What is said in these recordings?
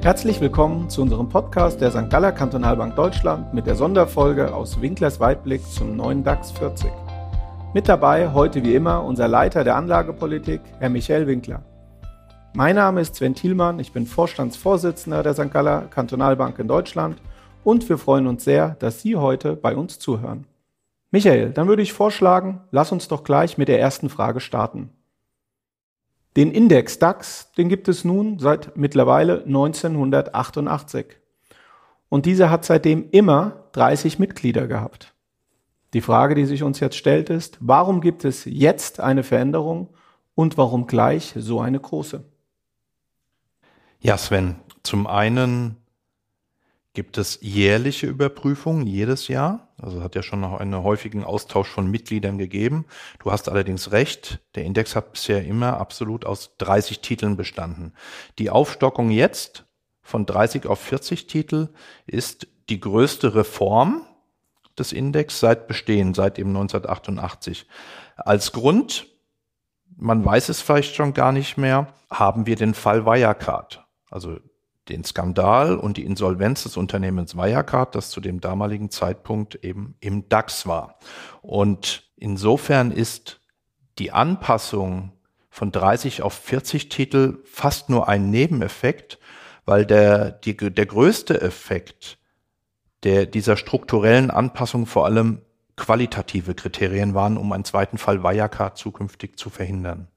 Herzlich willkommen zu unserem Podcast der St. Galler Kantonalbank Deutschland mit der Sonderfolge aus Winklers Weitblick zum neuen DAX 40. Mit dabei heute wie immer unser Leiter der Anlagepolitik, Herr Michael Winkler. Mein Name ist Sven Thielmann, ich bin Vorstandsvorsitzender der St. Galler Kantonalbank in Deutschland und wir freuen uns sehr, dass Sie heute bei uns zuhören. Michael, dann würde ich vorschlagen, lass uns doch gleich mit der ersten Frage starten. Den Index DAX, den gibt es nun seit mittlerweile 1988. Und dieser hat seitdem immer 30 Mitglieder gehabt. Die Frage, die sich uns jetzt stellt, ist, warum gibt es jetzt eine Veränderung und warum gleich so eine große? Ja, Sven, zum einen gibt es jährliche Überprüfungen jedes Jahr. Also hat ja schon noch einen häufigen Austausch von Mitgliedern gegeben. Du hast allerdings recht, der Index hat bisher immer absolut aus 30 Titeln bestanden. Die Aufstockung jetzt von 30 auf 40 Titel ist die größte Reform des Index seit Bestehen, seit eben 1988. Als Grund, man weiß es vielleicht schon gar nicht mehr, haben wir den Fall Wirecard. Also den Skandal und die Insolvenz des Unternehmens Wirecard, das zu dem damaligen Zeitpunkt eben im DAX war. Und insofern ist die Anpassung von 30 auf 40 Titel fast nur ein Nebeneffekt, weil der, die, der größte Effekt der, dieser strukturellen Anpassung vor allem qualitative Kriterien waren, um einen zweiten Fall Wirecard zukünftig zu verhindern.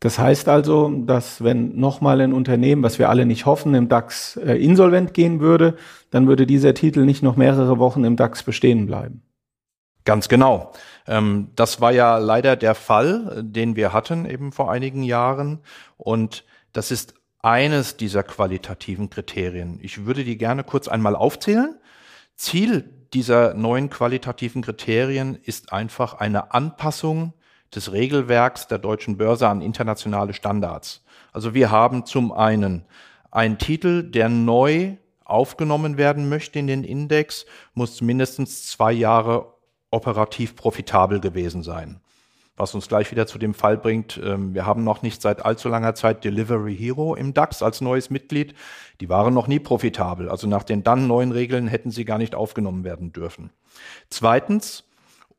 Das heißt also, dass wenn nochmal ein Unternehmen, was wir alle nicht hoffen, im DAX äh, insolvent gehen würde, dann würde dieser Titel nicht noch mehrere Wochen im DAX bestehen bleiben. Ganz genau. Ähm, das war ja leider der Fall, den wir hatten eben vor einigen Jahren. Und das ist eines dieser qualitativen Kriterien. Ich würde die gerne kurz einmal aufzählen. Ziel dieser neuen qualitativen Kriterien ist einfach eine Anpassung des Regelwerks der deutschen Börse an internationale Standards. Also wir haben zum einen einen Titel, der neu aufgenommen werden möchte in den Index, muss mindestens zwei Jahre operativ profitabel gewesen sein. Was uns gleich wieder zu dem Fall bringt, ähm, wir haben noch nicht seit allzu langer Zeit Delivery Hero im DAX als neues Mitglied. Die waren noch nie profitabel. Also nach den dann neuen Regeln hätten sie gar nicht aufgenommen werden dürfen. Zweitens,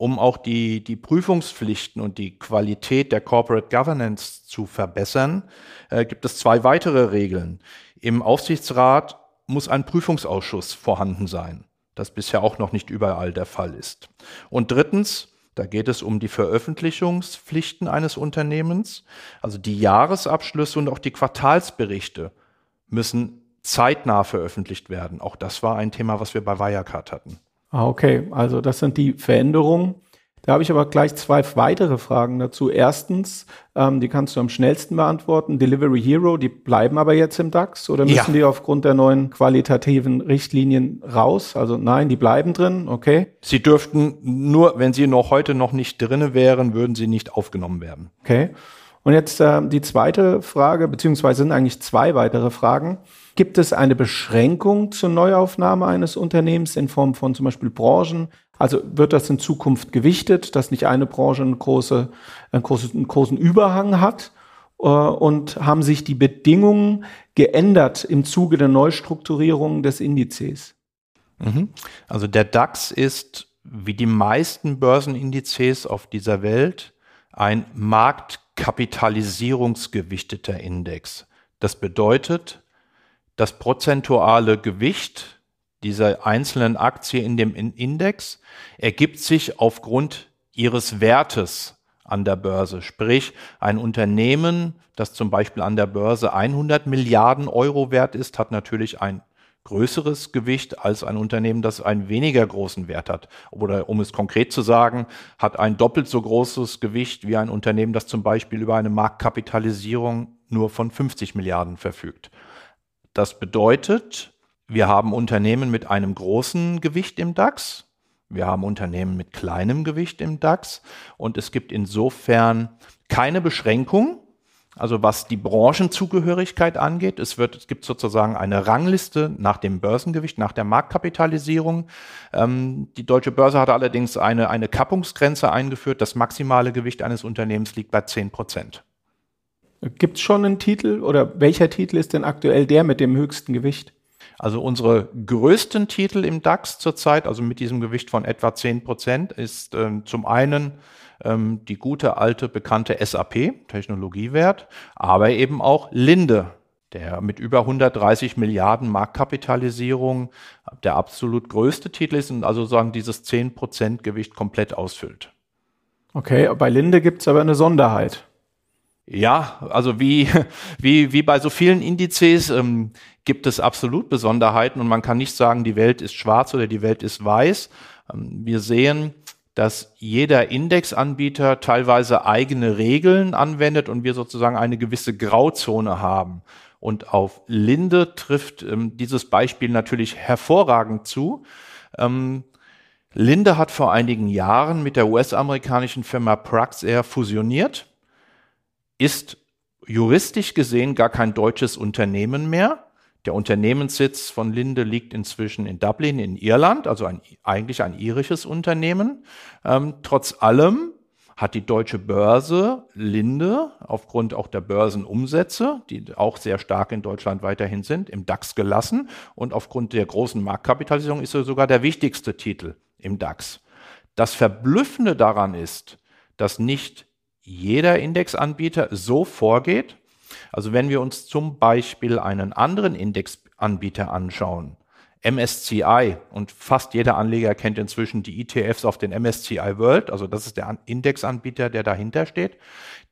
um auch die, die Prüfungspflichten und die Qualität der Corporate Governance zu verbessern, äh, gibt es zwei weitere Regeln. Im Aufsichtsrat muss ein Prüfungsausschuss vorhanden sein, das bisher auch noch nicht überall der Fall ist. Und drittens, da geht es um die Veröffentlichungspflichten eines Unternehmens. Also die Jahresabschlüsse und auch die Quartalsberichte müssen zeitnah veröffentlicht werden. Auch das war ein Thema, was wir bei Wirecard hatten. Ah, okay, also das sind die Veränderungen. Da habe ich aber gleich zwei weitere Fragen dazu. Erstens, ähm, die kannst du am schnellsten beantworten. Delivery Hero, die bleiben aber jetzt im DAX oder müssen ja. die aufgrund der neuen qualitativen Richtlinien raus? Also nein, die bleiben drin, okay. Sie dürften nur, wenn sie noch heute noch nicht drinne wären, würden sie nicht aufgenommen werden. Okay. Und jetzt äh, die zweite Frage, beziehungsweise sind eigentlich zwei weitere Fragen. Gibt es eine Beschränkung zur Neuaufnahme eines Unternehmens in Form von zum Beispiel Branchen? Also wird das in Zukunft gewichtet, dass nicht eine Branche eine große, einen, großen, einen großen Überhang hat? Äh, und haben sich die Bedingungen geändert im Zuge der Neustrukturierung des Indizes? Mhm. Also der DAX ist wie die meisten Börsenindizes auf dieser Welt ein marktkapitalisierungsgewichteter Index. Das bedeutet, das prozentuale Gewicht dieser einzelnen Aktie in dem Index ergibt sich aufgrund ihres Wertes an der Börse. Sprich, ein Unternehmen, das zum Beispiel an der Börse 100 Milliarden Euro wert ist, hat natürlich ein größeres Gewicht als ein Unternehmen, das einen weniger großen Wert hat. Oder um es konkret zu sagen, hat ein doppelt so großes Gewicht wie ein Unternehmen, das zum Beispiel über eine Marktkapitalisierung nur von 50 Milliarden verfügt. Das bedeutet, wir haben Unternehmen mit einem großen Gewicht im DAX, wir haben Unternehmen mit kleinem Gewicht im DAX und es gibt insofern keine Beschränkung, also was die Branchenzugehörigkeit angeht. Es, wird, es gibt sozusagen eine Rangliste nach dem Börsengewicht, nach der Marktkapitalisierung. Ähm, die deutsche Börse hat allerdings eine, eine Kappungsgrenze eingeführt. Das maximale Gewicht eines Unternehmens liegt bei 10 Prozent. Gibt es schon einen Titel oder welcher Titel ist denn aktuell der mit dem höchsten Gewicht? Also unsere größten Titel im DAX zurzeit, also mit diesem Gewicht von etwa 10 Prozent, ist ähm, zum einen ähm, die gute alte bekannte SAP, Technologiewert, aber eben auch Linde, der mit über 130 Milliarden Marktkapitalisierung der absolut größte Titel ist und also sagen dieses 10 Prozent Gewicht komplett ausfüllt. Okay, bei Linde gibt es aber eine Sonderheit. Ja, also wie, wie, wie bei so vielen Indizes ähm, gibt es absolut Besonderheiten und man kann nicht sagen, die Welt ist schwarz oder die Welt ist weiß. Ähm, wir sehen, dass jeder Indexanbieter teilweise eigene Regeln anwendet und wir sozusagen eine gewisse Grauzone haben. Und auf Linde trifft ähm, dieses Beispiel natürlich hervorragend zu. Ähm, Linde hat vor einigen Jahren mit der US-amerikanischen Firma Praxair fusioniert ist juristisch gesehen gar kein deutsches Unternehmen mehr. Der Unternehmenssitz von Linde liegt inzwischen in Dublin in Irland, also ein, eigentlich ein irisches Unternehmen. Ähm, trotz allem hat die deutsche Börse Linde aufgrund auch der Börsenumsätze, die auch sehr stark in Deutschland weiterhin sind, im DAX gelassen. Und aufgrund der großen Marktkapitalisierung ist er sogar der wichtigste Titel im DAX. Das Verblüffende daran ist, dass nicht jeder Indexanbieter so vorgeht. Also wenn wir uns zum Beispiel einen anderen Indexanbieter anschauen, MSCI, und fast jeder Anleger kennt inzwischen die ETFs auf den MSCI World, also das ist der Indexanbieter, der dahinter steht,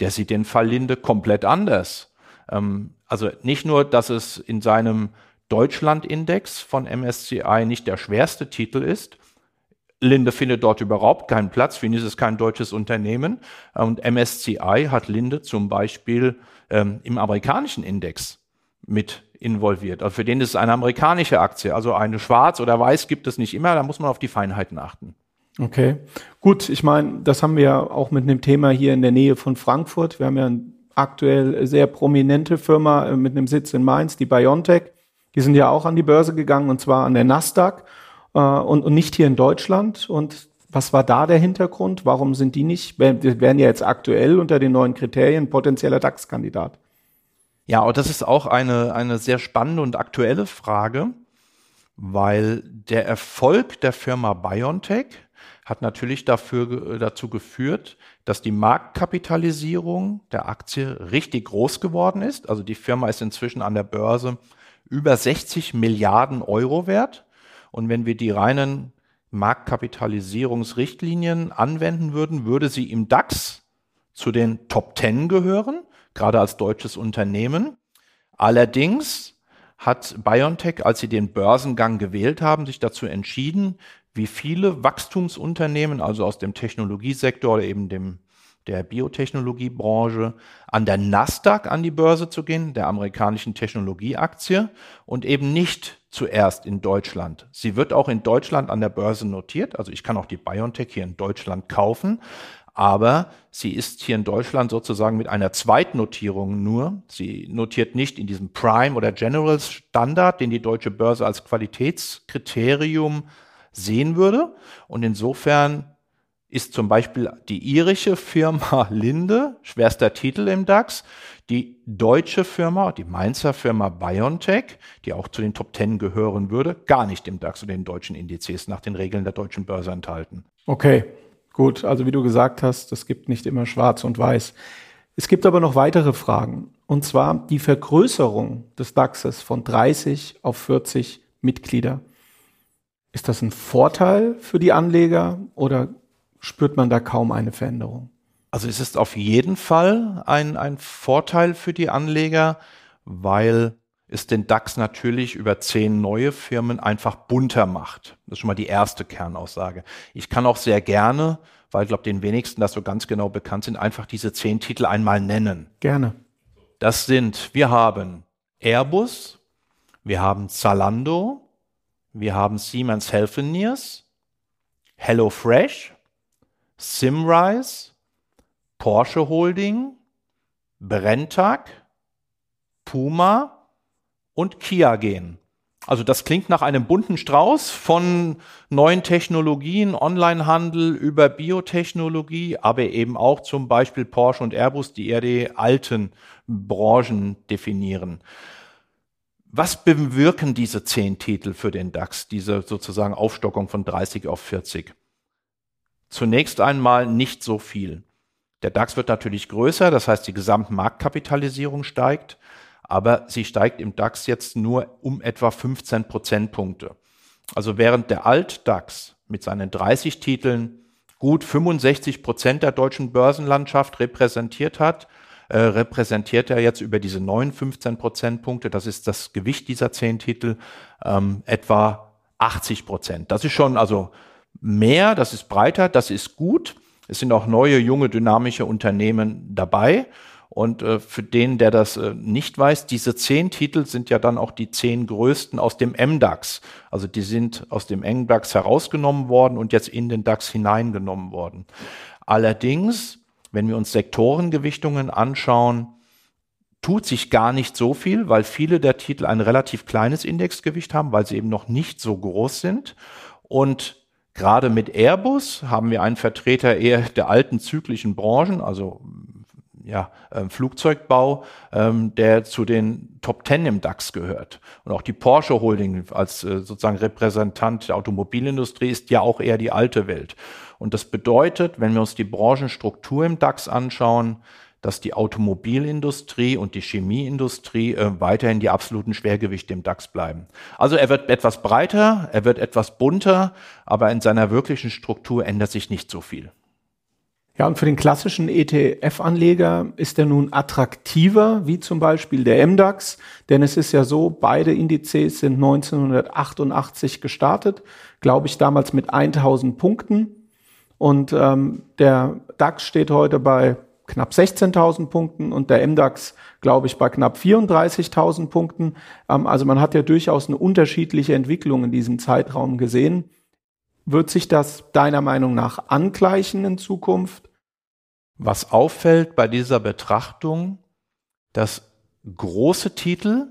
der sieht den Fall Linde komplett anders. Ähm, also nicht nur, dass es in seinem Deutschland-Index von MSCI nicht der schwerste Titel ist, Linde findet dort überhaupt keinen Platz, für ihn ist es kein deutsches Unternehmen. Und MSCI hat Linde zum Beispiel ähm, im amerikanischen Index mit involviert. Also für den ist es eine amerikanische Aktie. Also eine schwarz oder weiß gibt es nicht immer, da muss man auf die Feinheiten achten. Okay, gut. Ich meine, das haben wir ja auch mit einem Thema hier in der Nähe von Frankfurt. Wir haben ja aktuell sehr prominente Firma äh, mit einem Sitz in Mainz, die Biontech. Die sind ja auch an die Börse gegangen und zwar an der Nasdaq äh, und, und nicht hier in Deutschland. Und was war da der Hintergrund? Warum sind die nicht, die werden ja jetzt aktuell unter den neuen Kriterien potenzieller DAX-Kandidat? Ja, und das ist auch eine, eine sehr spannende und aktuelle Frage, weil der Erfolg der Firma BioNTech hat natürlich dafür, dazu geführt, dass die Marktkapitalisierung der Aktie richtig groß geworden ist. Also die Firma ist inzwischen an der Börse über 60 Milliarden Euro wert. Und wenn wir die reinen Marktkapitalisierungsrichtlinien anwenden würden, würde sie im DAX zu den Top 10 gehören, gerade als deutsches Unternehmen. Allerdings hat BioNTech, als sie den Börsengang gewählt haben, sich dazu entschieden, wie viele Wachstumsunternehmen, also aus dem Technologiesektor oder eben dem der Biotechnologiebranche an der Nasdaq an die Börse zu gehen, der amerikanischen Technologieaktie und eben nicht zuerst in Deutschland. Sie wird auch in Deutschland an der Börse notiert, also ich kann auch die BioNTech hier in Deutschland kaufen, aber sie ist hier in Deutschland sozusagen mit einer Zweitnotierung nur. Sie notiert nicht in diesem Prime oder General Standard, den die deutsche Börse als Qualitätskriterium sehen würde. Und insofern ist zum Beispiel die irische Firma Linde, schwerster Titel im DAX, die deutsche Firma, die Mainzer Firma BioNTech, die auch zu den Top Ten gehören würde, gar nicht im DAX oder den deutschen Indizes nach den Regeln der deutschen Börse enthalten. Okay, gut. Also wie du gesagt hast, es gibt nicht immer schwarz und weiß. Es gibt aber noch weitere Fragen. Und zwar die Vergrößerung des DAXes von 30 auf 40 Mitglieder. Ist das ein Vorteil für die Anleger oder spürt man da kaum eine Veränderung. Also es ist auf jeden Fall ein, ein Vorteil für die Anleger, weil es den DAX natürlich über zehn neue Firmen einfach bunter macht. Das ist schon mal die erste Kernaussage. Ich kann auch sehr gerne, weil ich glaube, den wenigsten das so ganz genau bekannt sind, einfach diese zehn Titel einmal nennen. Gerne. Das sind, wir haben Airbus, wir haben Zalando, wir haben Siemens Healthineers, HelloFresh, Simrise, Porsche Holding, Brenntag, Puma und Kia gehen. Also das klingt nach einem bunten Strauß von neuen Technologien, Onlinehandel über Biotechnologie, aber eben auch zum Beispiel Porsche und Airbus, die eher die alten Branchen definieren. Was bewirken diese zehn Titel für den DAX, diese sozusagen Aufstockung von 30 auf 40? Zunächst einmal nicht so viel. Der DAX wird natürlich größer, das heißt die Gesamtmarktkapitalisierung steigt, aber sie steigt im DAX jetzt nur um etwa 15 Prozentpunkte. Also während der Alt-DAX mit seinen 30 Titeln gut 65 Prozent der deutschen Börsenlandschaft repräsentiert hat, äh, repräsentiert er jetzt über diese neuen 15 Prozentpunkte, das ist das Gewicht dieser zehn Titel, ähm, etwa 80 Prozent. Das ist schon also mehr, das ist breiter, das ist gut. Es sind auch neue, junge, dynamische Unternehmen dabei. Und äh, für den, der das äh, nicht weiß, diese zehn Titel sind ja dann auch die zehn größten aus dem MDAX. Also die sind aus dem MDAX herausgenommen worden und jetzt in den DAX hineingenommen worden. Allerdings, wenn wir uns Sektorengewichtungen anschauen, tut sich gar nicht so viel, weil viele der Titel ein relativ kleines Indexgewicht haben, weil sie eben noch nicht so groß sind. Und Gerade mit Airbus haben wir einen Vertreter eher der alten zyklischen Branchen, also ja, äh, Flugzeugbau, ähm, der zu den Top Ten im DAX gehört. Und auch die Porsche Holding als äh, sozusagen Repräsentant der Automobilindustrie ist ja auch eher die alte Welt. Und das bedeutet, wenn wir uns die Branchenstruktur im DAX anschauen, dass die Automobilindustrie und die Chemieindustrie äh, weiterhin die absoluten Schwergewichte im DAX bleiben. Also er wird etwas breiter, er wird etwas bunter, aber in seiner wirklichen Struktur ändert sich nicht so viel. Ja, und für den klassischen ETF-Anleger ist er nun attraktiver, wie zum Beispiel der MDAX, denn es ist ja so, beide Indizes sind 1988 gestartet, glaube ich damals mit 1000 Punkten. Und ähm, der DAX steht heute bei knapp 16.000 Punkten und der MDAX, glaube ich, bei knapp 34.000 Punkten. Ähm, also man hat ja durchaus eine unterschiedliche Entwicklung in diesem Zeitraum gesehen. Wird sich das deiner Meinung nach angleichen in Zukunft? Was auffällt bei dieser Betrachtung, dass große Titel,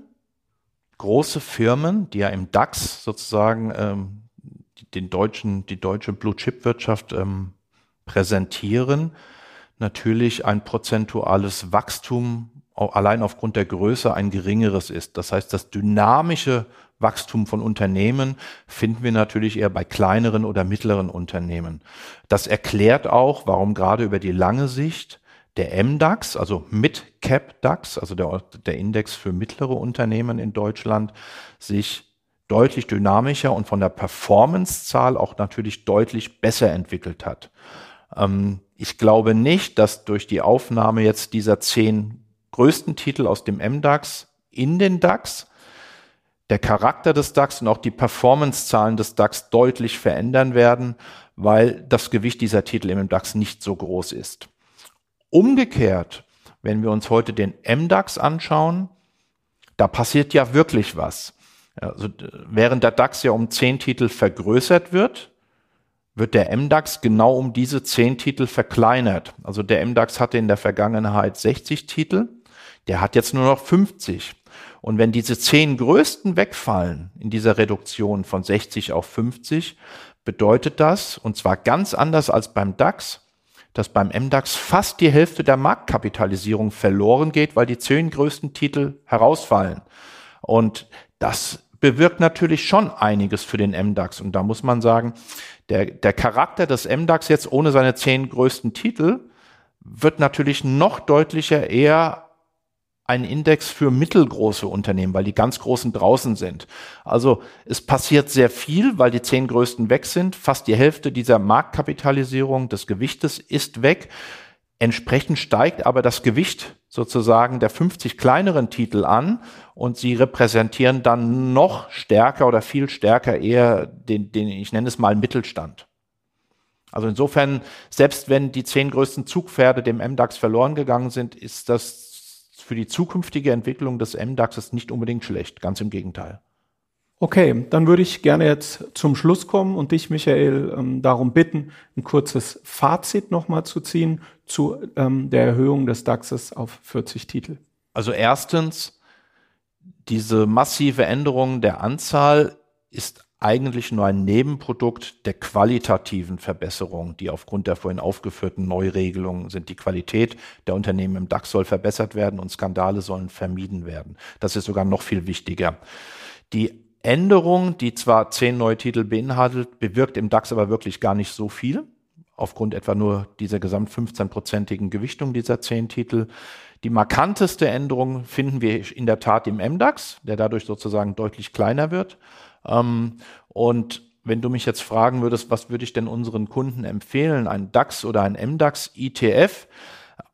große Firmen, die ja im DAX sozusagen ähm, den deutschen, die deutsche Blue-Chip-Wirtschaft ähm, präsentieren, natürlich ein prozentuales Wachstum allein aufgrund der Größe ein geringeres ist. Das heißt, das dynamische Wachstum von Unternehmen finden wir natürlich eher bei kleineren oder mittleren Unternehmen. Das erklärt auch, warum gerade über die lange Sicht der MDAX, also Mid-Cap DAX, also der, der Index für mittlere Unternehmen in Deutschland, sich deutlich dynamischer und von der Performancezahl auch natürlich deutlich besser entwickelt hat. Ähm, ich glaube nicht, dass durch die Aufnahme jetzt dieser zehn größten Titel aus dem MDAX in den DAX der Charakter des DAX und auch die Performancezahlen des DAX deutlich verändern werden, weil das Gewicht dieser Titel im DAX nicht so groß ist. Umgekehrt, wenn wir uns heute den MDAX anschauen, da passiert ja wirklich was. Also, während der DAX ja um zehn Titel vergrößert wird, wird der MDAX genau um diese zehn Titel verkleinert. Also der MDAX hatte in der Vergangenheit 60 Titel, der hat jetzt nur noch 50. Und wenn diese zehn größten wegfallen in dieser Reduktion von 60 auf 50, bedeutet das, und zwar ganz anders als beim DAX, dass beim MDAX fast die Hälfte der Marktkapitalisierung verloren geht, weil die zehn größten Titel herausfallen. Und das bewirkt natürlich schon einiges für den MDAX. Und da muss man sagen, der, der Charakter des MDAX jetzt ohne seine zehn größten Titel wird natürlich noch deutlicher eher ein Index für mittelgroße Unternehmen, weil die ganz großen draußen sind. Also es passiert sehr viel, weil die zehn größten weg sind. Fast die Hälfte dieser Marktkapitalisierung des Gewichtes ist weg. Entsprechend steigt aber das Gewicht sozusagen der 50 kleineren Titel an und sie repräsentieren dann noch stärker oder viel stärker eher den, den ich nenne es mal Mittelstand. Also insofern, selbst wenn die zehn größten Zugpferde dem MDAX verloren gegangen sind, ist das für die zukünftige Entwicklung des MDAXes nicht unbedingt schlecht, ganz im Gegenteil. Okay, dann würde ich gerne jetzt zum Schluss kommen und dich, Michael, ähm, darum bitten, ein kurzes Fazit nochmal zu ziehen zu ähm, der Erhöhung des DAXes auf 40 Titel. Also erstens, diese massive Änderung der Anzahl ist eigentlich nur ein Nebenprodukt der qualitativen Verbesserung, die aufgrund der vorhin aufgeführten Neuregelungen sind. Die Qualität der Unternehmen im DAX soll verbessert werden und Skandale sollen vermieden werden. Das ist sogar noch viel wichtiger. Die Änderung, die zwar zehn neue Titel beinhaltet, bewirkt im DAX aber wirklich gar nicht so viel, aufgrund etwa nur dieser gesamt 15-prozentigen Gewichtung dieser zehn Titel. Die markanteste Änderung finden wir in der Tat im MDAX, der dadurch sozusagen deutlich kleiner wird. Ähm, und wenn du mich jetzt fragen würdest, was würde ich denn unseren Kunden empfehlen, ein DAX oder ein MDAX ETF?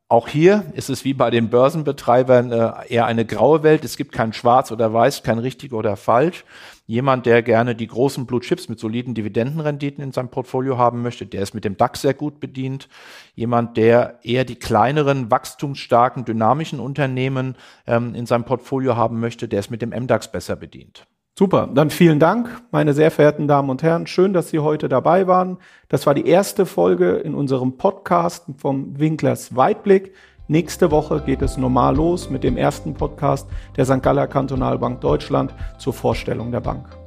Auch hier ist es wie bei den Börsenbetreibern äh, eher eine graue Welt. Es gibt kein Schwarz oder Weiß, kein richtig oder falsch. Jemand, der gerne die großen Blue Chips mit soliden Dividendenrenditen in seinem Portfolio haben möchte, der ist mit dem DAX sehr gut bedient. Jemand, der eher die kleineren, wachstumsstarken, dynamischen Unternehmen ähm, in seinem Portfolio haben möchte, der ist mit dem MDAX besser bedient. Super, dann vielen Dank, meine sehr verehrten Damen und Herren. Schön, dass Sie heute dabei waren. Das war die erste Folge in unserem Podcast vom Winklers Weitblick. Nächste Woche geht es normal los mit dem ersten Podcast der St. Galler Kantonalbank Deutschland zur Vorstellung der Bank.